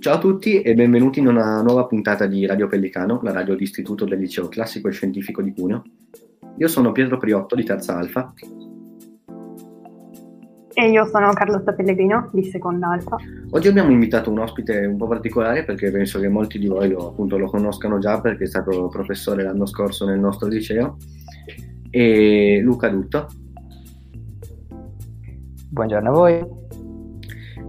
Ciao a tutti e benvenuti in una nuova puntata di Radio Pellicano, la radio d'istituto del liceo classico e scientifico di Cuneo. Io sono Pietro Priotto di Terza Alfa. E io sono Carlotta Pellegrino di Seconda Alfa. Oggi abbiamo invitato un ospite un po' particolare perché penso che molti di voi lo, appunto, lo conoscano già perché è stato professore l'anno scorso nel nostro liceo. E Luca Dutto. Buongiorno a voi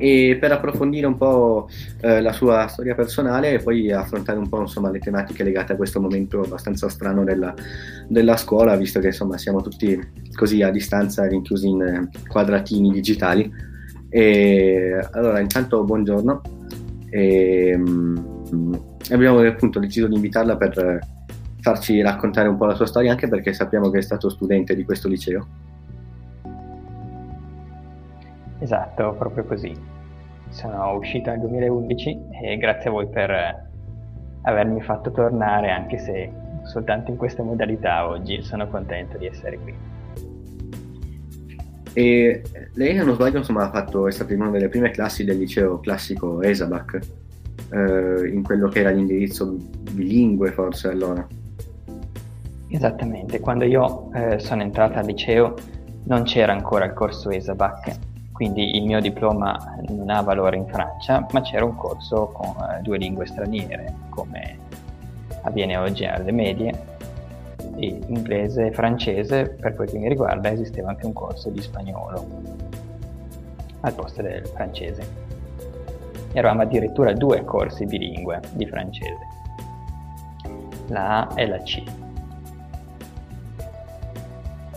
e per approfondire un po' eh, la sua storia personale e poi affrontare un po' insomma, le tematiche legate a questo momento abbastanza strano della, della scuola, visto che insomma, siamo tutti così a distanza rinchiusi in quadratini digitali. E, allora, intanto buongiorno. E, um, abbiamo appunto deciso di invitarla per farci raccontare un po' la sua storia, anche perché sappiamo che è stato studente di questo liceo. Esatto, proprio così. Sono uscito nel 2011 e grazie a voi per avermi fatto tornare, anche se soltanto in queste modalità oggi sono contento di essere qui. E lei, se non sbaglio, insomma, ha fatto, è stata in una delle prime classi del liceo classico Esabac, eh, in quello che era l'indirizzo bilingue forse allora. Esattamente, quando io eh, sono entrata al liceo non c'era ancora il corso Esabac quindi il mio diploma non ha valore in Francia, ma c'era un corso con eh, due lingue straniere, come avviene oggi alle medie, inglese e francese, per quel che mi riguarda esisteva anche un corso di spagnolo al posto del francese. Eravamo addirittura due corsi bilingue di francese, la A e la C.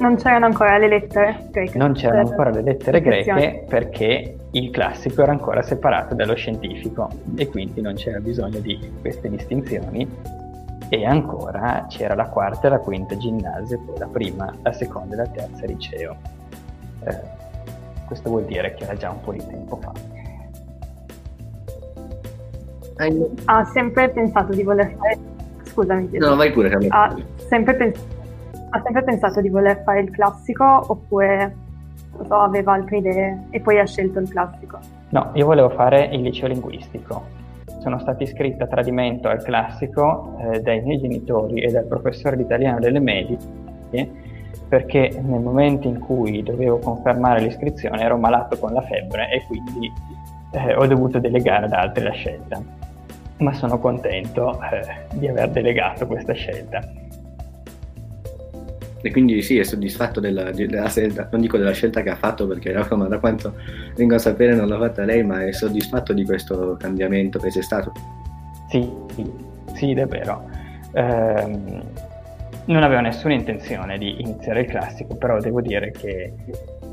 Non c'erano ancora le lettere greche. Non c'erano ancora le lettere greche perché il classico era ancora separato dallo scientifico e quindi non c'era bisogno di queste distinzioni e ancora c'era la quarta e la quinta ginnasio, poi la prima, la seconda e la terza liceo. Eh, questo vuol dire che era già un po' di tempo fa. Ha sempre pensato di voler fare... Scusami. No, vai pure. Ha sempre pensato ha sempre pensato di voler fare il classico oppure so, aveva altre idee e poi ha scelto il classico? No, io volevo fare il liceo linguistico. Sono stata iscritta a tradimento al classico eh, dai miei genitori e dal professore di italiano delle medie perché nel momento in cui dovevo confermare l'iscrizione ero malato con la febbre e quindi eh, ho dovuto delegare ad altri la scelta. Ma sono contento eh, di aver delegato questa scelta e quindi sì, è soddisfatto della, della, scelta, non dico della scelta che ha fatto perché insomma, da quanto vengo a sapere non l'ha fatta lei, ma è soddisfatto di questo cambiamento che c'è stato? Sì, sì, davvero. Eh, non avevo nessuna intenzione di iniziare il classico, però devo dire che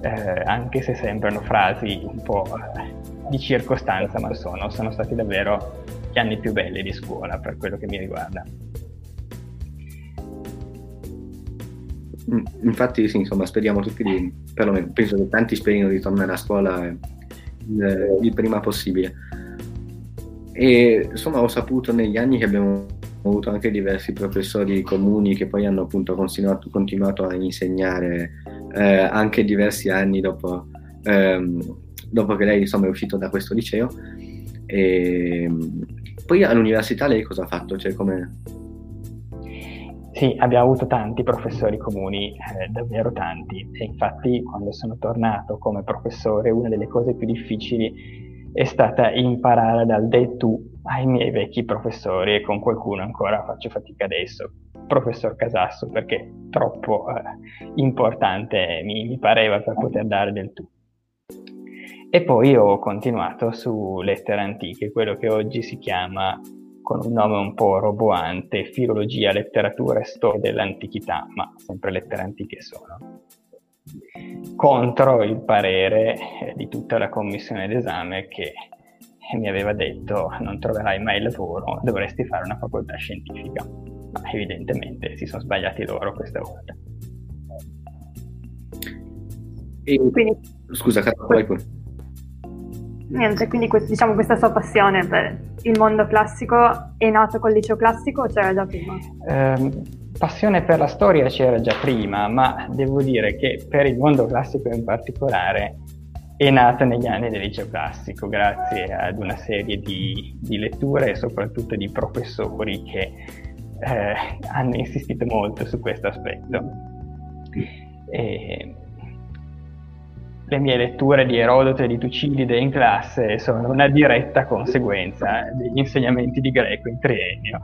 eh, anche se sembrano frasi un po' eh, di circostanza, ma sono, sono stati davvero gli anni più belli di scuola per quello che mi riguarda. Infatti sì, insomma, speriamo tutti di, perlomeno penso che tanti sperino di tornare a scuola eh, il prima possibile. E insomma ho saputo negli anni che abbiamo avuto anche diversi professori comuni che poi hanno appunto continuato, continuato a insegnare eh, anche diversi anni dopo, ehm, dopo, che lei insomma è uscito da questo liceo. E poi all'università lei cosa ha fatto? Cioè, come, sì, abbiamo avuto tanti professori comuni, eh, davvero tanti, e infatti quando sono tornato come professore una delle cose più difficili è stata imparare dal de tu ai miei vecchi professori e con qualcuno ancora faccio fatica adesso, professor Casasso, perché troppo eh, importante mi, mi pareva per poter dare del tu. E poi ho continuato su lettere antiche, quello che oggi si chiama con un nome un po' roboante, filologia, letteratura e storia dell'antichità, ma sempre lettere antiche sono, contro il parere eh, di tutta la commissione d'esame che mi aveva detto non troverai mai lavoro, dovresti fare una facoltà scientifica. Ma evidentemente si sono sbagliati loro questa volta. E, Quindi, scusa, Carlo, vai pure niente, quindi diciamo questa sua passione per il mondo classico è nata col liceo classico o c'era già prima? Eh, passione per la storia c'era già prima, ma devo dire che per il mondo classico in particolare è nata negli anni del liceo classico, grazie ad una serie di, di letture e soprattutto di professori che eh, hanno insistito molto su questo aspetto. E le mie letture di Erodoto e di Tucidide in classe sono una diretta conseguenza degli insegnamenti di greco in triennio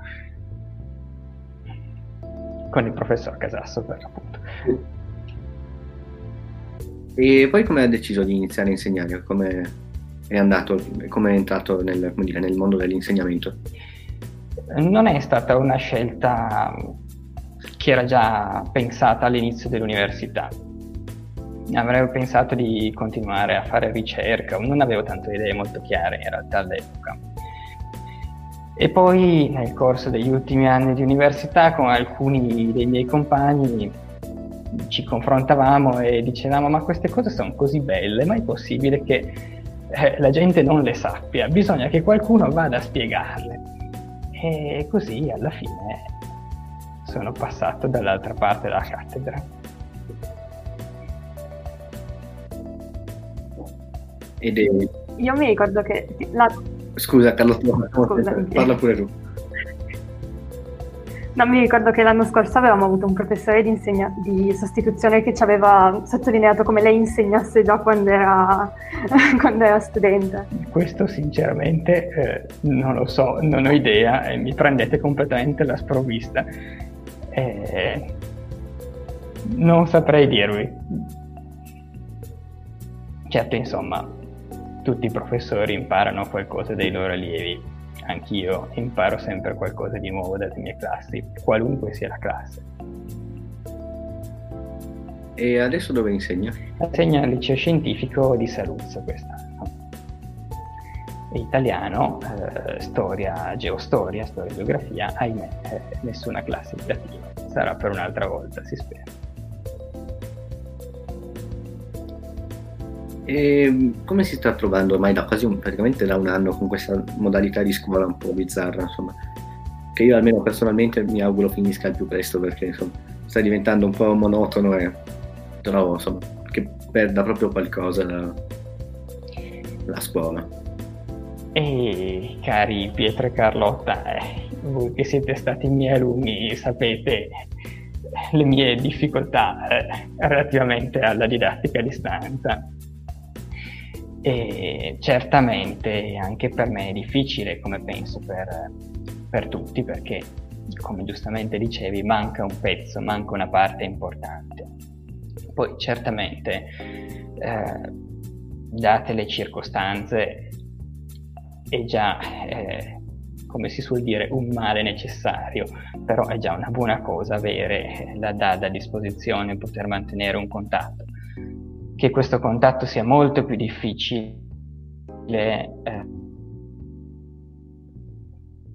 con il professor Casasso per l'appunto. E poi come ha deciso di iniziare a insegnare? Come è andato, come è entrato nel, dire, nel mondo dell'insegnamento? Non è stata una scelta che era già pensata all'inizio dell'università. Avrei pensato di continuare a fare ricerca, non avevo tante idee molto chiare in realtà all'epoca. E poi nel corso degli ultimi anni di università con alcuni dei miei compagni ci confrontavamo e dicevamo ma queste cose sono così belle, ma è possibile che eh, la gente non le sappia, bisogna che qualcuno vada a spiegarle. E così alla fine sono passato dall'altra parte della cattedra. Ed è... Io mi ricordo che... La... Scusa Carlo, parla pure tu. No, mi ricordo che l'anno scorso avevamo avuto un professore di, insegna- di sostituzione che ci aveva sottolineato come lei insegnasse già quando era, quando era studente. Questo sinceramente eh, non lo so, non ho idea e mi prendete completamente la sprovvista. Eh, non saprei dirvi. Certo, insomma, tutti i professori imparano qualcosa dai loro allievi anch'io imparo sempre qualcosa di nuovo dalle mie classi, qualunque sia la classe. E adesso dove insegna? Insegna al liceo scientifico di Saluzzo quest'anno. Italiano, eh, storia, geostoria, storia, geografia, ahimè, eh, nessuna classe di latino. Sarà per un'altra volta, si spera. E come si sta trovando ormai da quasi un, praticamente da un anno con questa modalità di scuola un po' bizzarra, insomma, che io almeno personalmente mi auguro finisca il più presto perché insomma, sta diventando un po' monotono e trovo insomma, che perda proprio qualcosa la, la scuola. E cari Pietro e Carlotta, eh, voi che siete stati miei alunni sapete le mie difficoltà eh, relativamente alla didattica a distanza e certamente anche per me è difficile, come penso per, per tutti, perché come giustamente dicevi, manca un pezzo, manca una parte importante. Poi certamente, eh, date le circostanze, è già, eh, come si suol dire, un male necessario, però è già una buona cosa avere la DAD a disposizione, poter mantenere un contatto che questo contatto sia molto più difficile. Eh,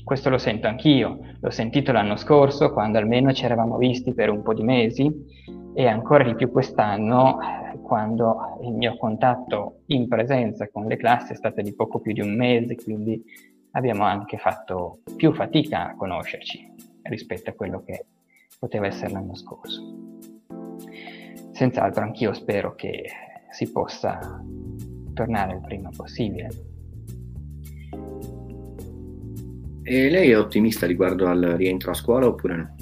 questo lo sento anch'io, l'ho sentito l'anno scorso quando almeno ci eravamo visti per un po' di mesi e ancora di più quest'anno eh, quando il mio contatto in presenza con le classi è stato di poco più di un mese, quindi abbiamo anche fatto più fatica a conoscerci rispetto a quello che poteva essere l'anno scorso senz'altro anch'io spero che si possa tornare il prima possibile. E lei è ottimista riguardo al rientro a scuola oppure no?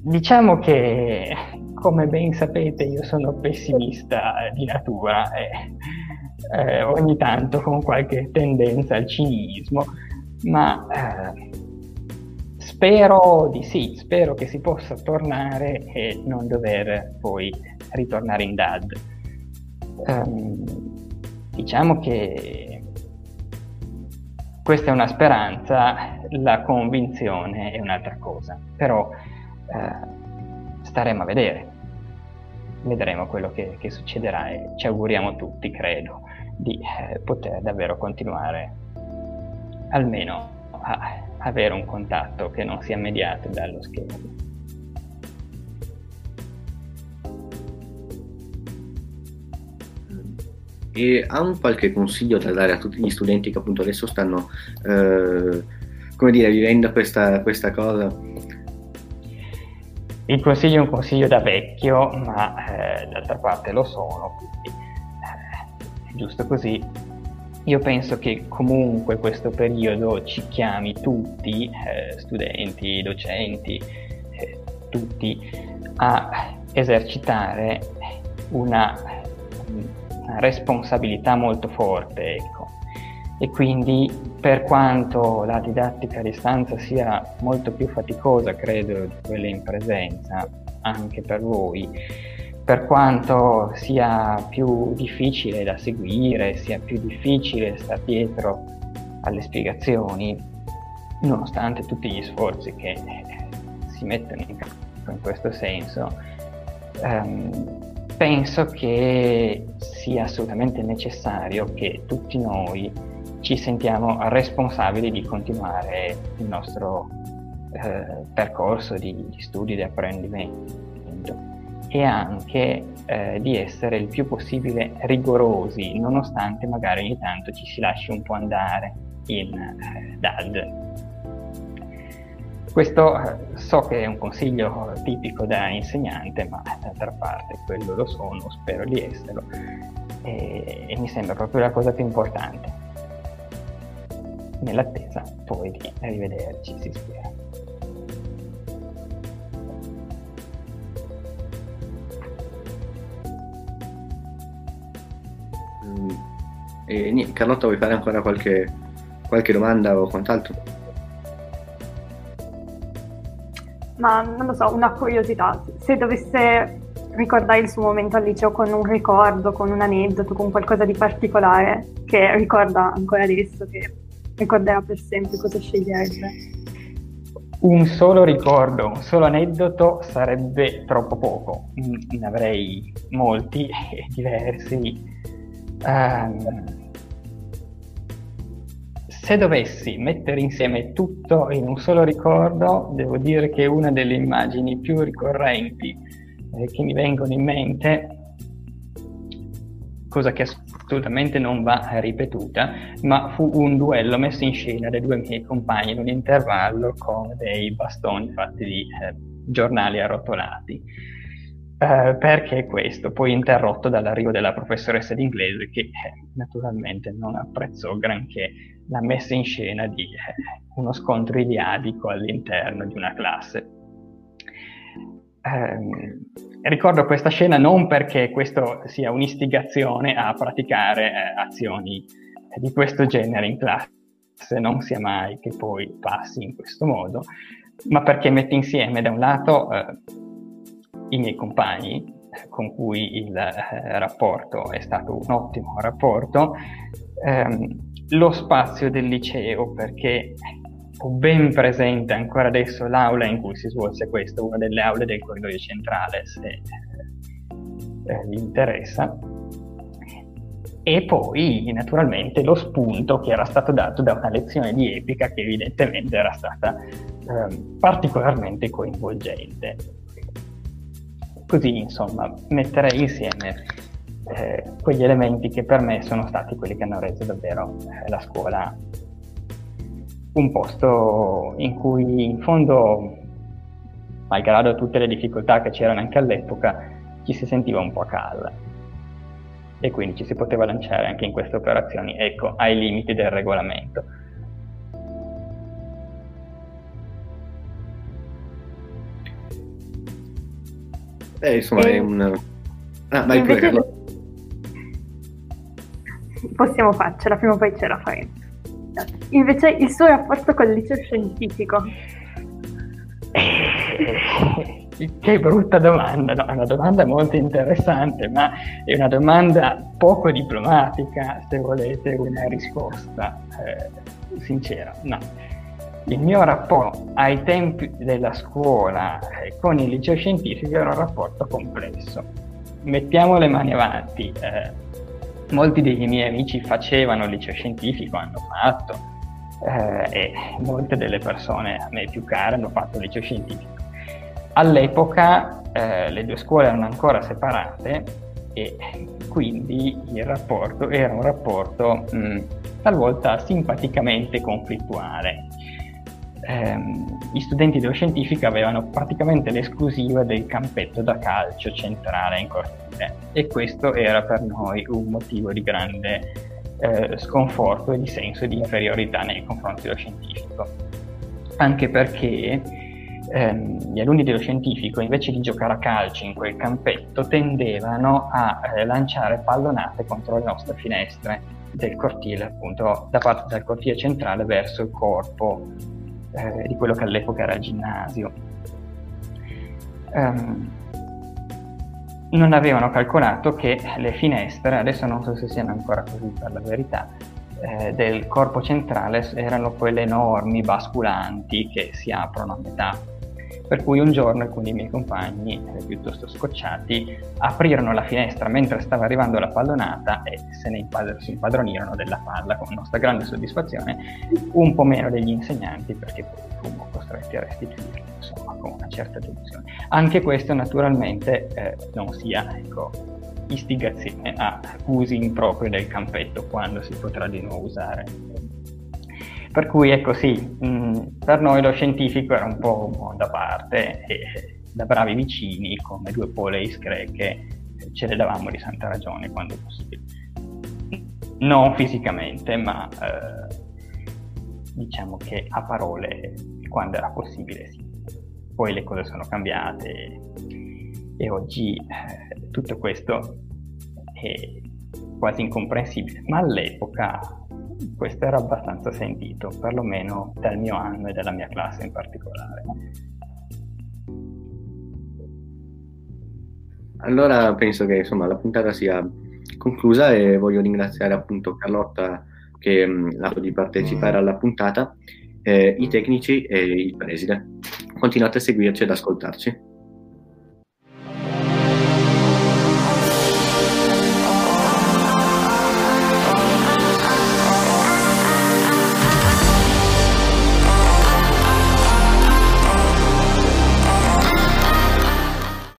Diciamo che, come ben sapete, io sono pessimista di natura e eh, ogni tanto con qualche tendenza al cinismo, ma eh, Spero di sì, spero che si possa tornare e non dover poi ritornare in DAD. Um, diciamo che questa è una speranza, la convinzione è un'altra cosa, però eh, staremo a vedere, vedremo quello che, che, succederà e ci auguriamo tutti, credo, di eh, poter davvero continuare almeno a avere un contatto che non sia mediato dallo schermo. E ha un qualche consiglio da dare a tutti gli studenti che appunto adesso stanno, eh, come dire, vivendo questa, questa cosa? il consiglio è un consiglio da vecchio, ma eh, d'altra parte lo sono, quindi eh, è giusto così. Io penso che comunque questo periodo ci chiami tutti, eh, studenti, docenti, eh, tutti, a esercitare una, una responsabilità molto forte. Ecco. E quindi per quanto la didattica a distanza sia molto più faticosa, credo, di quella in presenza, anche per voi, per quanto sia più difficile da seguire, sia più difficile stare dietro alle spiegazioni, nonostante tutti gli sforzi che si mettono in campo in questo senso, ehm, penso che sia assolutamente necessario che tutti noi ci sentiamo responsabili di continuare il nostro eh, percorso di, di studi, di apprendimento e anche eh, di essere il più possibile rigorosi, nonostante magari ogni tanto ci si lasci un po' andare in eh, DAD. Questo eh, so che è un consiglio tipico da insegnante, ma d'altra parte quello lo sono, spero di esserlo, e, e mi sembra proprio la cosa più importante nell'attesa poi di rivederci, si spera. E, niente, Carlotta, vuoi fare ancora qualche, qualche domanda o quant'altro? Ma non lo so, una curiosità. Se dovesse ricordare il suo momento al liceo con un ricordo, con un aneddoto, con qualcosa di particolare che ricorda ancora adesso, che ricorderà per sempre cosa sceglierebbe? Un solo ricordo, un solo aneddoto sarebbe troppo poco, ne avrei molti e diversi. Um, se dovessi mettere insieme tutto in un solo ricordo, devo dire che una delle immagini più ricorrenti eh, che mi vengono in mente, cosa che assolutamente non va ripetuta, ma fu un duello messo in scena dai due miei compagni in un intervallo con dei bastoni fatti di eh, giornali arrotolati. Eh, perché questo? Poi interrotto dall'arrivo della professoressa d'inglese che eh, naturalmente non apprezzò granché la messa in scena di eh, uno scontro iliadico all'interno di una classe. Eh, ricordo questa scena non perché questo sia un'istigazione a praticare azioni di questo genere in classe, non sia mai che poi passi in questo modo, ma perché mette insieme da un lato i miei compagni, eh, con cui il eh, rapporto è stato un ottimo rapporto, ehm, lo spazio del liceo, perché ho ben presente ancora adesso l'aula in cui si svolse questo, una delle aule del corridoio centrale, se eh, eh, vi interessa. E poi naturalmente lo spunto che era stato dato da una lezione di epica che evidentemente era stata eh, particolarmente coinvolgente. Così insomma metterei insieme eh, quegli elementi che per me sono stati quelli che hanno reso davvero eh, la scuola un posto in cui in fondo, malgrado tutte le difficoltà che c'erano anche all'epoca, ci si sentiva un po' a casa e quindi ci si poteva lanciare anche in queste operazioni, ecco, ai limiti del regolamento. Eh, insomma, e... è un... Ah, vai pure, Possiamo farcela, prima o poi ce la faremo. Invece il suo rapporto con il liceo scientifico. Che brutta domanda, no, è una domanda molto interessante, ma è una domanda poco diplomatica se volete una risposta eh, sincera. No. Il mio rapporto ai tempi della scuola con il liceo scientifico era un rapporto complesso. Mettiamo le mani avanti. Eh, molti dei miei amici facevano il liceo scientifico, hanno fatto, eh, e molte delle persone a me più care hanno fatto il liceo scientifico. All'epoca eh, le due scuole erano ancora separate e quindi il rapporto era un rapporto mh, talvolta simpaticamente conflittuale. Ehm, gli studenti dello scientifico avevano praticamente l'esclusiva del campetto da calcio centrale in cortile e questo era per noi un motivo di grande eh, sconforto e di senso di inferiorità nei confronti dello scientifico. Anche perché ehm, gli alunni dello scientifico, invece di giocare a calcio in quel campetto, tendevano a eh, lanciare pallonate contro le nostre finestre del cortile, appunto, da parte del cortile centrale verso il corpo eh, di quello che all'epoca era il ginnasio. Um, non avevano calcolato che le finestre, adesso non so se siano ancora così per la verità, eh, del corpo centrale erano quelle enormi basculanti che si aprono a metà per cui un giorno alcuni miei compagni, eh, piuttosto scocciati, aprirono la finestra mentre stava arrivando la pallonata e se ne impad- si impadronirono della palla con nostra grande soddisfazione, un po' meno degli insegnanti perché poi fummo costretti a restituirli, insomma, con una certa delusione. Anche questo naturalmente eh, non sia ecco, istigazione a usi impropri del campetto quando si potrà di nuovo usare per cui ecco sì, mh, per noi lo scientifico era un po' da parte e da bravi vicini, come due poleis greche, ce le davamo di santa ragione quando possibile. Non fisicamente, ma eh, diciamo che a parole, quando era possibile, sì. Poi le cose sono cambiate e oggi eh, tutto questo è quasi incomprensibile, ma all'epoca questo era abbastanza sentito, perlomeno dal mio anno e dalla mia classe in particolare. Allora penso che insomma, la puntata sia conclusa e voglio ringraziare appunto Carlotta che mh, ha di partecipare alla puntata, eh, i tecnici e il preside. Continuate a seguirci ed ascoltarci.